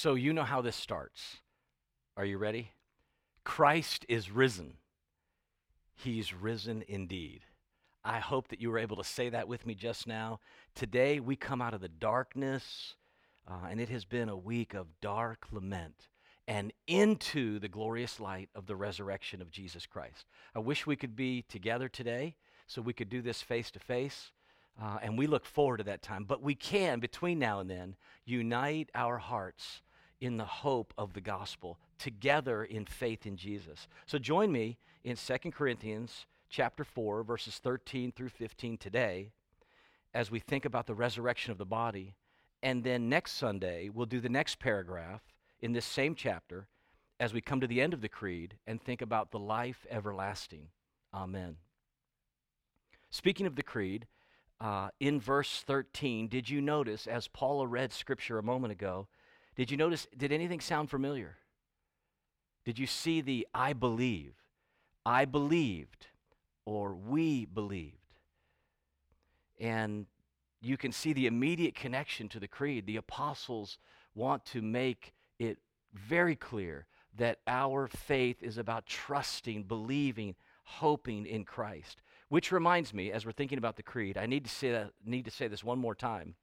So, you know how this starts. Are you ready? Christ is risen. He's risen indeed. I hope that you were able to say that with me just now. Today, we come out of the darkness, uh, and it has been a week of dark lament and into the glorious light of the resurrection of Jesus Christ. I wish we could be together today so we could do this face to face. And we look forward to that time. But we can, between now and then, unite our hearts in the hope of the gospel together in faith in Jesus. So join me in 2 Corinthians chapter 4 verses 13 through 15 today as we think about the resurrection of the body. And then next Sunday, we'll do the next paragraph in this same chapter as we come to the end of the creed and think about the life everlasting. Amen. Speaking of the creed, uh, in verse 13, did you notice, as Paula read scripture a moment ago, did you notice, did anything sound familiar? Did you see the I believe? I believed, or we believed. And you can see the immediate connection to the creed. The apostles want to make it very clear that our faith is about trusting, believing, hoping in Christ. Which reminds me, as we're thinking about the creed, I need to say, that, need to say this one more time.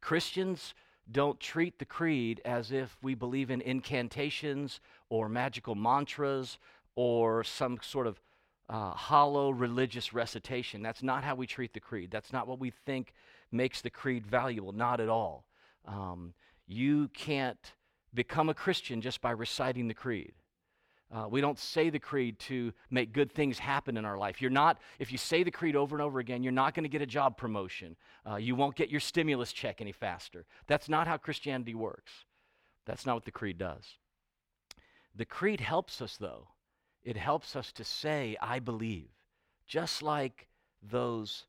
Christians don't treat the creed as if we believe in incantations or magical mantras or some sort of uh, hollow religious recitation. That's not how we treat the creed. That's not what we think makes the creed valuable. Not at all. Um, you can't become a Christian just by reciting the creed. Uh, we don't say the creed to make good things happen in our life. You're not, if you say the creed over and over again, you're not going to get a job promotion. Uh, you won't get your stimulus check any faster. That's not how Christianity works. That's not what the creed does. The creed helps us, though. It helps us to say, I believe, just like those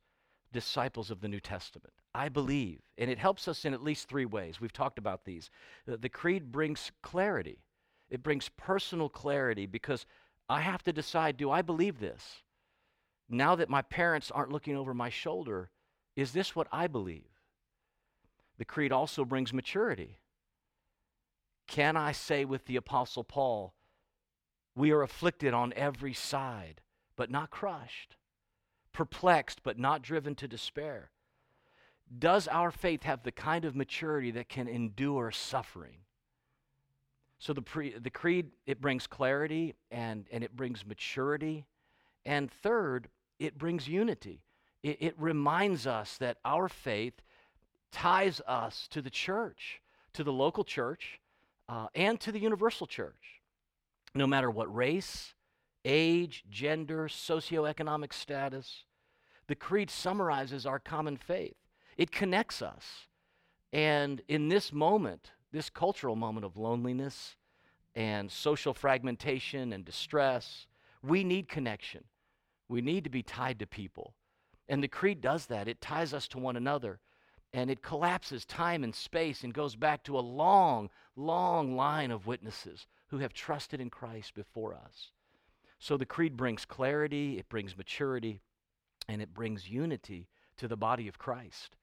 disciples of the New Testament. I believe. And it helps us in at least three ways. We've talked about these. The, the creed brings clarity. It brings personal clarity because I have to decide do I believe this? Now that my parents aren't looking over my shoulder, is this what I believe? The creed also brings maturity. Can I say with the Apostle Paul, we are afflicted on every side, but not crushed, perplexed, but not driven to despair? Does our faith have the kind of maturity that can endure suffering? So the, pre, the creed, it brings clarity and, and it brings maturity. And third, it brings unity. It, it reminds us that our faith ties us to the church, to the local church, uh, and to the universal church. No matter what race, age, gender, socioeconomic status, the creed summarizes our common faith. It connects us. And in this moment, this cultural moment of loneliness and social fragmentation and distress, we need connection. We need to be tied to people. And the creed does that. It ties us to one another. And it collapses time and space and goes back to a long, long line of witnesses who have trusted in Christ before us. So the creed brings clarity, it brings maturity, and it brings unity to the body of Christ.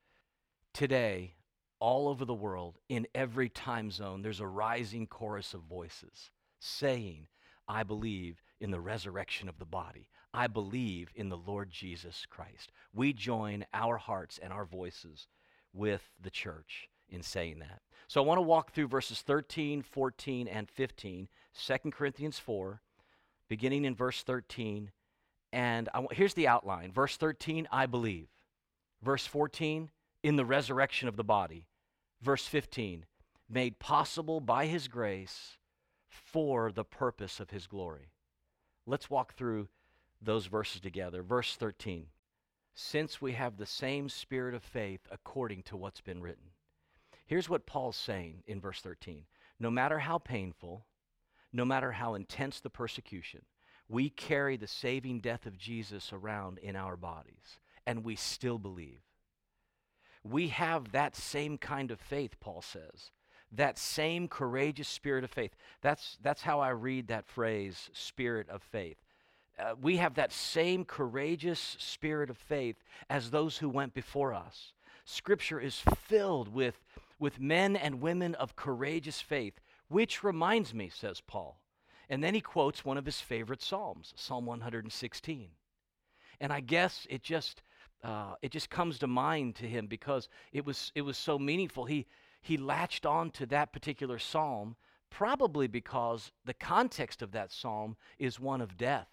Today, all over the world, in every time zone, there's a rising chorus of voices saying, I believe in the resurrection of the body. I believe in the Lord Jesus Christ. We join our hearts and our voices with the church in saying that. So I want to walk through verses 13, 14, and 15, 2 Corinthians 4, beginning in verse 13. And I, here's the outline. Verse 13, I believe. Verse 14, in the resurrection of the body. Verse 15, made possible by his grace for the purpose of his glory. Let's walk through those verses together. Verse 13, since we have the same spirit of faith according to what's been written. Here's what Paul's saying in verse 13 No matter how painful, no matter how intense the persecution, we carry the saving death of Jesus around in our bodies, and we still believe. We have that same kind of faith, Paul says. That same courageous spirit of faith. That's, that's how I read that phrase, spirit of faith. Uh, we have that same courageous spirit of faith as those who went before us. Scripture is filled with, with men and women of courageous faith, which reminds me, says Paul. And then he quotes one of his favorite Psalms, Psalm 116. And I guess it just uh, it just comes to mind to him because it was it was so meaningful. He he latched on to that particular psalm, probably because the context of that psalm is one of death,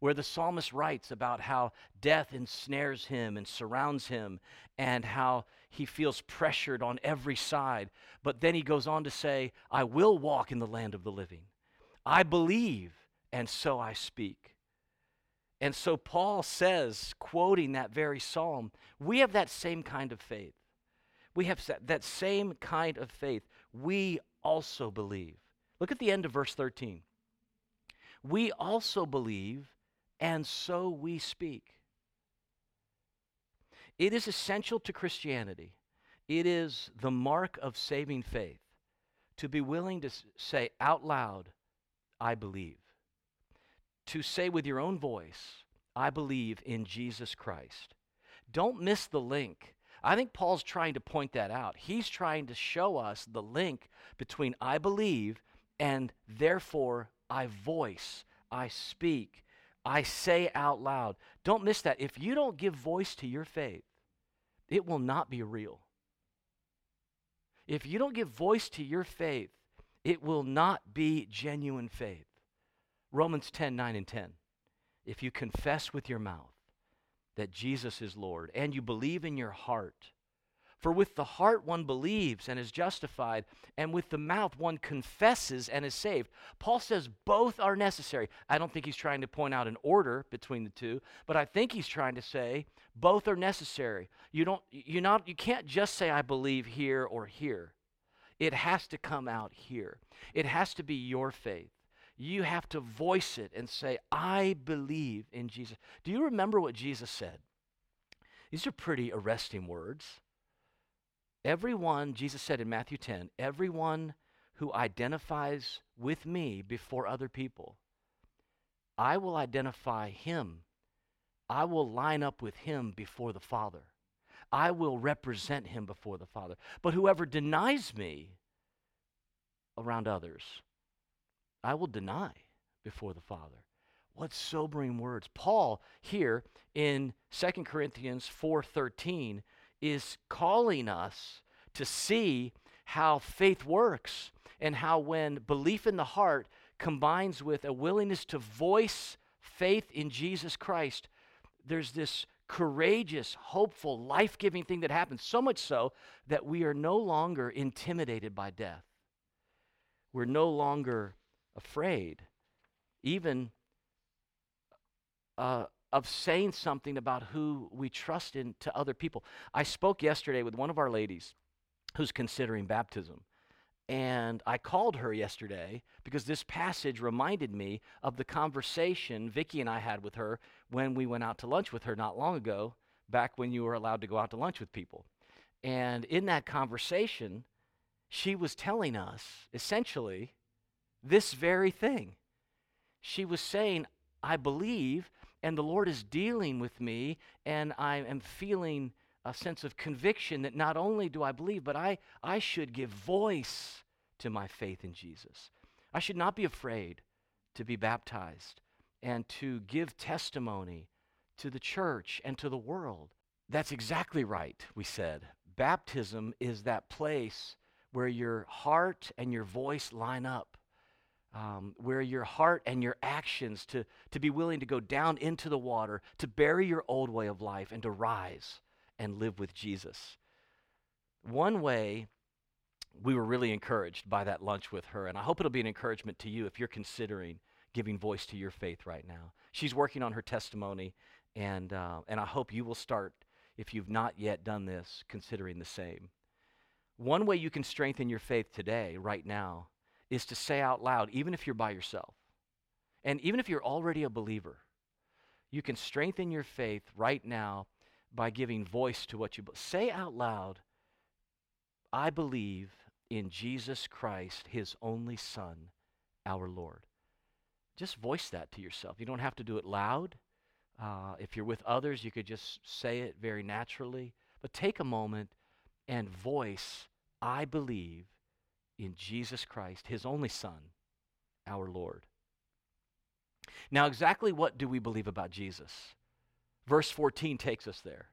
where the psalmist writes about how death ensnares him and surrounds him, and how he feels pressured on every side. But then he goes on to say, I will walk in the land of the living. I believe, and so I speak. And so Paul says, quoting that very psalm, we have that same kind of faith. We have that same kind of faith. We also believe. Look at the end of verse 13. We also believe, and so we speak. It is essential to Christianity. It is the mark of saving faith to be willing to say out loud, I believe. To say with your own voice, I believe in Jesus Christ. Don't miss the link. I think Paul's trying to point that out. He's trying to show us the link between I believe and therefore I voice, I speak, I say out loud. Don't miss that. If you don't give voice to your faith, it will not be real. If you don't give voice to your faith, it will not be genuine faith. Romans 10 9 and 10. If you confess with your mouth that Jesus is Lord and you believe in your heart, for with the heart one believes and is justified, and with the mouth one confesses and is saved. Paul says both are necessary. I don't think he's trying to point out an order between the two, but I think he's trying to say both are necessary. You don't you not you can't just say I believe here or here. It has to come out here. It has to be your faith. You have to voice it and say, I believe in Jesus. Do you remember what Jesus said? These are pretty arresting words. Everyone, Jesus said in Matthew 10, everyone who identifies with me before other people, I will identify him. I will line up with him before the Father. I will represent him before the Father. But whoever denies me around others, I will deny before the Father. What sobering words. Paul here in 2 Corinthians 4:13 is calling us to see how faith works and how when belief in the heart combines with a willingness to voice faith in Jesus Christ, there's this courageous, hopeful, life giving thing that happens. So much so that we are no longer intimidated by death. We're no longer afraid, even uh, of saying something about who we trust in to other people. I spoke yesterday with one of our ladies who's considering baptism. And I called her yesterday because this passage reminded me of the conversation Vicki and I had with her when we went out to lunch with her not long ago, back when you were allowed to go out to lunch with people. And in that conversation, she was telling us essentially this very thing. She was saying, I believe, and the Lord is dealing with me, and I am feeling a sense of conviction that not only do I believe, but I, I should give voice to my faith in Jesus. I should not be afraid to be baptized and to give testimony to the church and to the world. That's exactly right, we said. Baptism is that place where your heart and your voice line up, um, where your heart and your actions to, to be willing to go down into the water, to bury your old way of life, and to rise and live with Jesus. One way we were really encouraged by that lunch with her, and I hope it'll be an encouragement to you if you're considering giving voice to your faith right now. She's working on her testimony, and, uh, and I hope you will start, if you've not yet done this, considering the same. One way you can strengthen your faith today, right now, is to say out loud, even if you're by yourself, and even if you're already a believer, you can strengthen your faith right now by giving voice to what you believe. Say out loud, I believe in Jesus Christ, his only Son, our Lord. Just voice that to yourself. You don't have to do it loud. Uh, if you're with others, you could just say it very naturally. But take a moment and voice, I believe in Jesus Christ, his only Son, our Lord. Now, exactly what do we believe about Jesus? Verse 14 takes us there.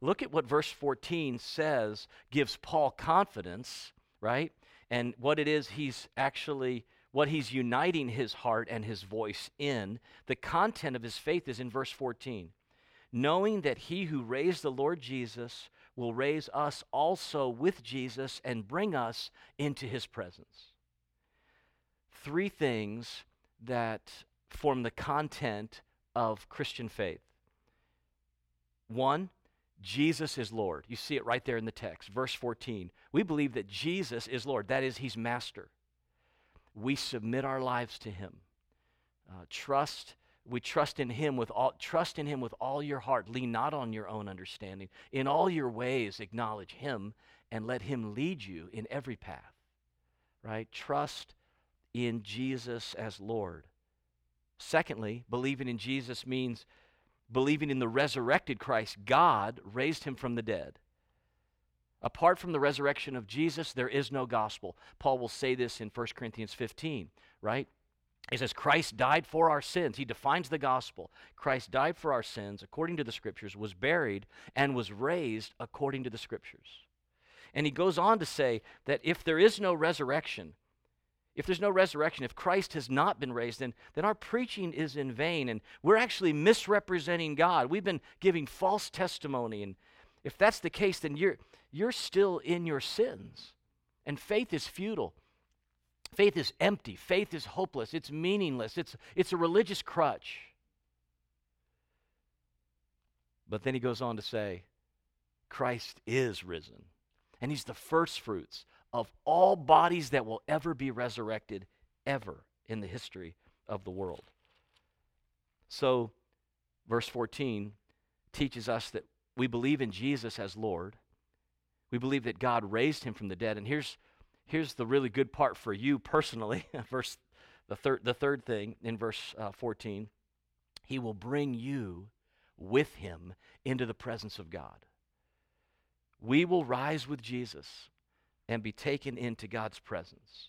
Look at what verse 14 says, gives Paul confidence, right? And what it is he's actually, what he's uniting his heart and his voice in. The content of his faith is in verse 14. Knowing that he who raised the Lord Jesus will raise us also with Jesus and bring us into his presence. Three things that form the content of Christian faith. One, Jesus is Lord. You see it right there in the text, verse 14. We believe that Jesus is Lord, that is, He's Master. We submit our lives to Him. Uh, trust, we trust in Him with all, trust in Him with all your heart. Lean not on your own understanding. In all your ways, acknowledge Him and let Him lead you in every path. Right? Trust in Jesus as Lord. Secondly, believing in Jesus means believing in the resurrected Christ. God raised him from the dead. Apart from the resurrection of Jesus, there is no gospel. Paul will say this in 1 Corinthians 15, right? He says, Christ died for our sins. He defines the gospel. Christ died for our sins according to the scriptures, was buried, and was raised according to the scriptures. And he goes on to say that if there is no resurrection, if there's no resurrection, if Christ has not been raised, then, then our preaching is in vain and we're actually misrepresenting God. We've been giving false testimony. And if that's the case, then you're, you're still in your sins. And faith is futile. Faith is empty. Faith is hopeless. It's meaningless. It's, it's a religious crutch. But then he goes on to say, Christ is risen. And he's the first fruits of all bodies that will ever be resurrected, ever in the history of the world. So, verse 14 teaches us that we believe in Jesus as Lord. We believe that God raised him from the dead. And here's, here's the really good part for you personally. verse, the, third, the third thing in verse uh, 14 He will bring you with him into the presence of God. We will rise with Jesus and be taken into God's presence.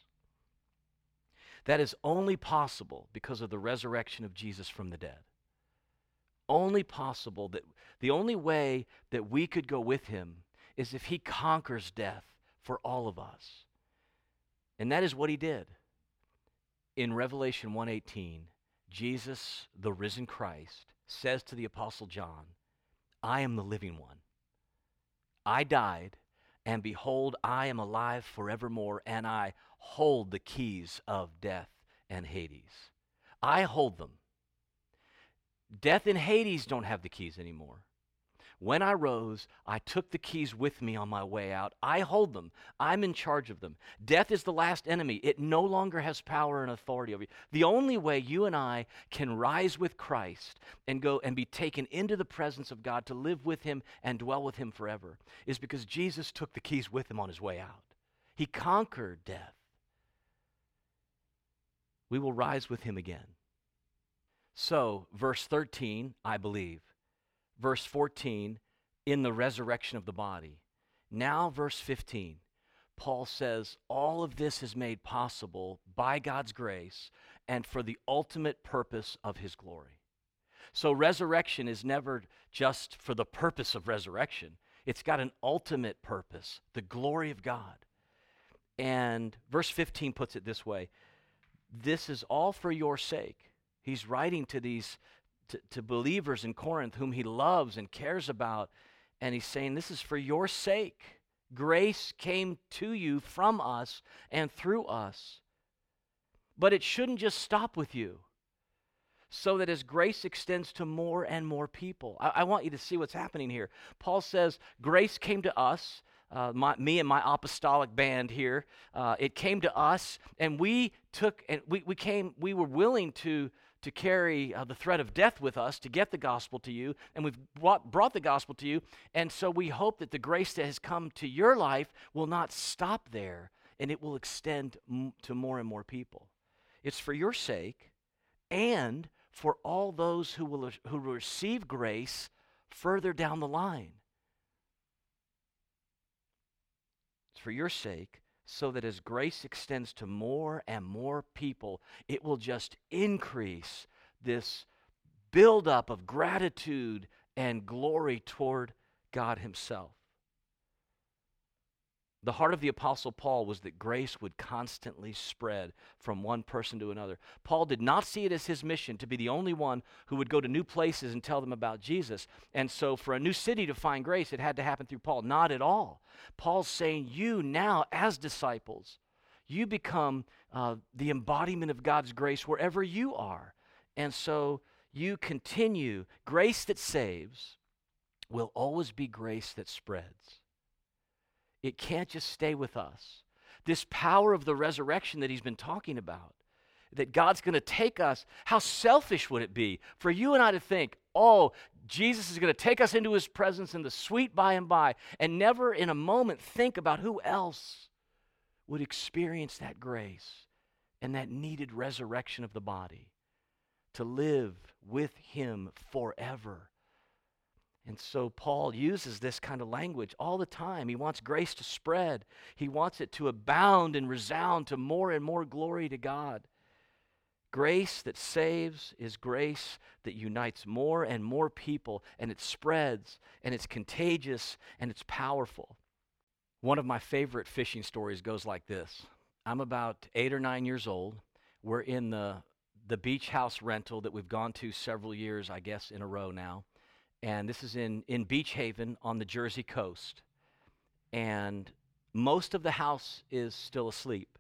That is only possible because of the resurrection of Jesus from the dead. Only possible that the only way that we could go with him is if he conquers death for all of us. And that is what he did. In Revelation 1:18, Jesus, the risen Christ, says to the apostle John, I am the living one. I died and behold, I am alive forevermore, and I hold the keys of death and Hades. I hold them. Death and Hades don't have the keys anymore. When I rose, I took the keys with me on my way out. I hold them. I'm in charge of them. Death is the last enemy. It no longer has power and authority over you. The only way you and I can rise with Christ and go and be taken into the presence of God to live with him and dwell with him forever is because Jesus took the keys with him on his way out. He conquered death. We will rise with him again. So, verse 13, I believe verse 14, in the resurrection of the body. Now, verse 15, Paul says, All of this is made possible by God's grace and for the ultimate purpose of his glory. So, resurrection is never just for the purpose of resurrection, it's got an ultimate purpose the glory of God. And verse 15 puts it this way This is all for your sake. He's writing to these to, to believers in Corinth whom he loves and cares about. And he's saying, This is for your sake. Grace came to you from us and through us. But it shouldn't just stop with you. So that as grace extends to more and more people. I, I want you to see what's happening here. Paul says, Grace came to us. Uh, my, me and my apostolic band here, uh, it came to us, and we took and we, we came. We were willing to to carry uh, the threat of death with us to get the gospel to you, and we've brought, brought the gospel to you. And so we hope that the grace that has come to your life will not stop there, and it will extend m- to more and more people. It's for your sake and for all those who will, who will receive grace further down the line. It's for your sake, so that as grace extends to more and more people, it will just increase this buildup of gratitude and glory toward God Himself. The heart of the Apostle Paul was that grace would constantly spread from one person to another. Paul did not see it as his mission to be the only one who would go to new places and tell them about Jesus. And so, for a new city to find grace, it had to happen through Paul. Not at all. Paul's saying, You now, as disciples, you become uh, the embodiment of God's grace wherever you are. And so, you continue. Grace that saves will always be grace that spreads. It can't just stay with us. This power of the resurrection that he's been talking about, that God's going to take us, how selfish would it be for you and I to think, oh, Jesus is going to take us into his presence in the sweet by and by, and never in a moment think about who else would experience that grace and that needed resurrection of the body to live with him forever and so Paul uses this kind of language all the time. He wants grace to spread, he wants it to abound and resound to more and more glory to God. Grace that saves is grace that unites more and more people, and it spreads, and it's contagious, and it's powerful. One of my favorite fishing stories goes like this I'm about eight or nine years old. We're in the, the beach house rental that we've gone to several years, I guess, in a row now and this is in, in Beach Haven on the Jersey coast. And most of the house is still asleep.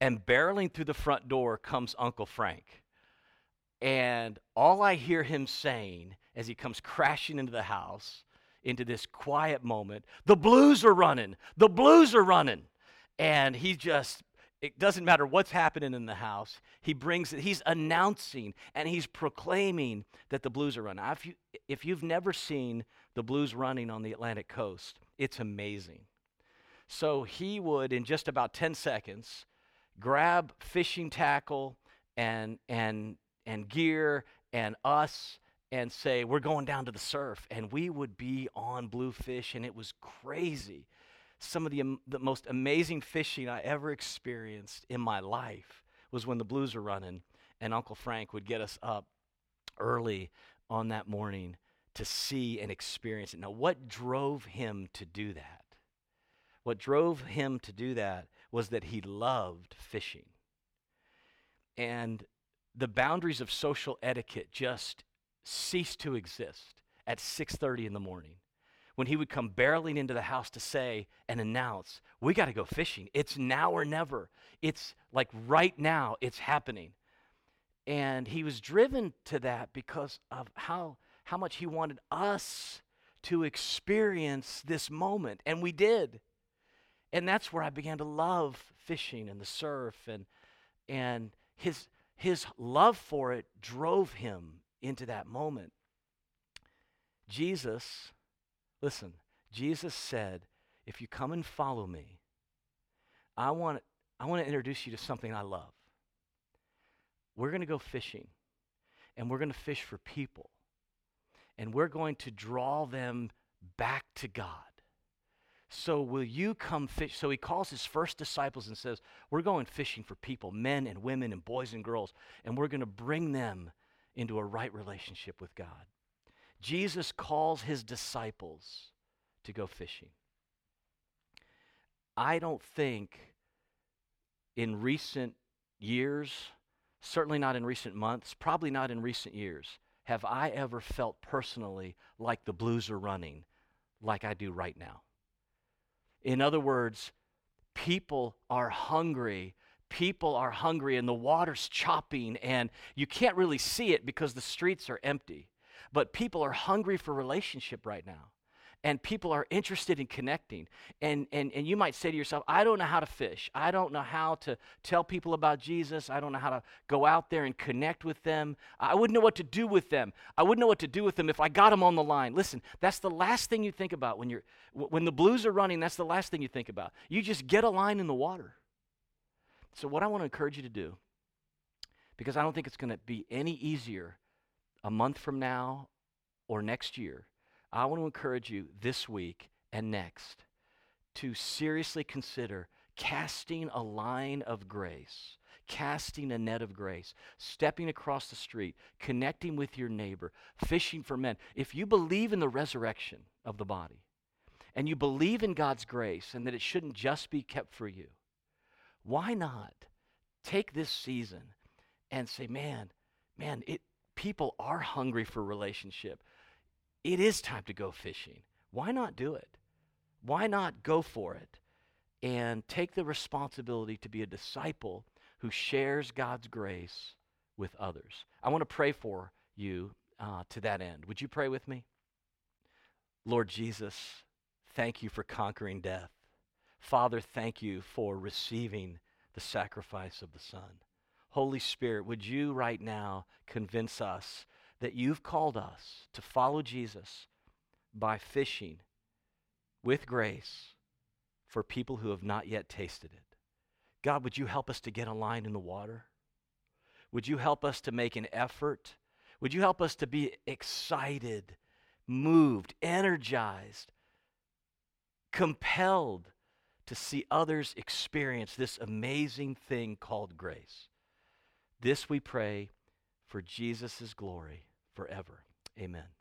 And barreling through the front door comes Uncle Frank. And all I hear him saying as he comes crashing into the house, into this quiet moment, the blues are running, the blues are running. And he just it doesn't matter what's happening in the house. He brings it, he's announcing and he's proclaiming that the blues are running. If, you, if you've never seen the blues running on the Atlantic coast, it's amazing. So he would, in just about 10 seconds, grab fishing tackle and, and, and gear and us and say, We're going down to the surf. And we would be on bluefish, and it was crazy some of the, the most amazing fishing I ever experienced in my life was when the blues were running and Uncle Frank would get us up early on that morning to see and experience it. Now, what drove him to do that? What drove him to do that was that he loved fishing. And the boundaries of social etiquette just ceased to exist at 6:30 in the morning when he would come barreling into the house to say and announce, We got to go fishing. It's now or never. It's like right now, it's happening. And he was driven to that because of how, how much he wanted us to experience this moment. And we did. And that's where I began to love fishing and the surf. And, and his, his love for it drove him into that moment. Jesus Listen, Jesus said, if you come and follow me, I want, I want to introduce you to something I love. We're going to go fishing, and we're going to fish for people, and we're going to draw them back to God. So, will you come fish? So, he calls his first disciples and says, We're going fishing for people, men and women and boys and girls, and we're going to bring them into a right relationship with God. Jesus calls his disciples to go fishing. I don't think in recent years, certainly not in recent months, probably not in recent years, have I ever felt personally like the blues are running like I do right now. In other words, people are hungry. People are hungry and the water's chopping, and you can't really see it because the streets are empty. But people are hungry for relationship right now. And people are interested in connecting. And, and, and you might say to yourself, I don't know how to fish. I don't know how to tell people about Jesus. I don't know how to go out there and connect with them. I wouldn't know what to do with them. I wouldn't know what to do with them if I got them on the line. Listen, that's the last thing you think about when, you're, when the blues are running. That's the last thing you think about. You just get a line in the water. So, what I want to encourage you to do, because I don't think it's going to be any easier a month from now or next year, I want to encourage you this week and next to seriously consider casting a line of grace, casting a net of grace, stepping across the street, connecting with your neighbor, fishing for men. If you believe in the resurrection of the body and you believe in God's grace and that it shouldn't just be kept for you, why not take this season and say, man, man, it, people are hungry for relationship. It is time to go fishing. Why not do it? Why not go for it and take the responsibility to be a disciple who shares God's grace with others? I want to pray for you uh, to that end. Would you pray with me? Lord Jesus, thank you for conquering death. Father, thank you for receiving the sacrifice of the Son. Holy Spirit, would you right now convince us that you've called us to follow Jesus by fishing with grace for people who have not yet tasted it. God, would you help us to get a line in the water? Would you help us to make an effort? Would you help us to be excited, moved, energized, compelled to see others experience this amazing thing called grace? This we pray for Jesus' glory forever. Amen.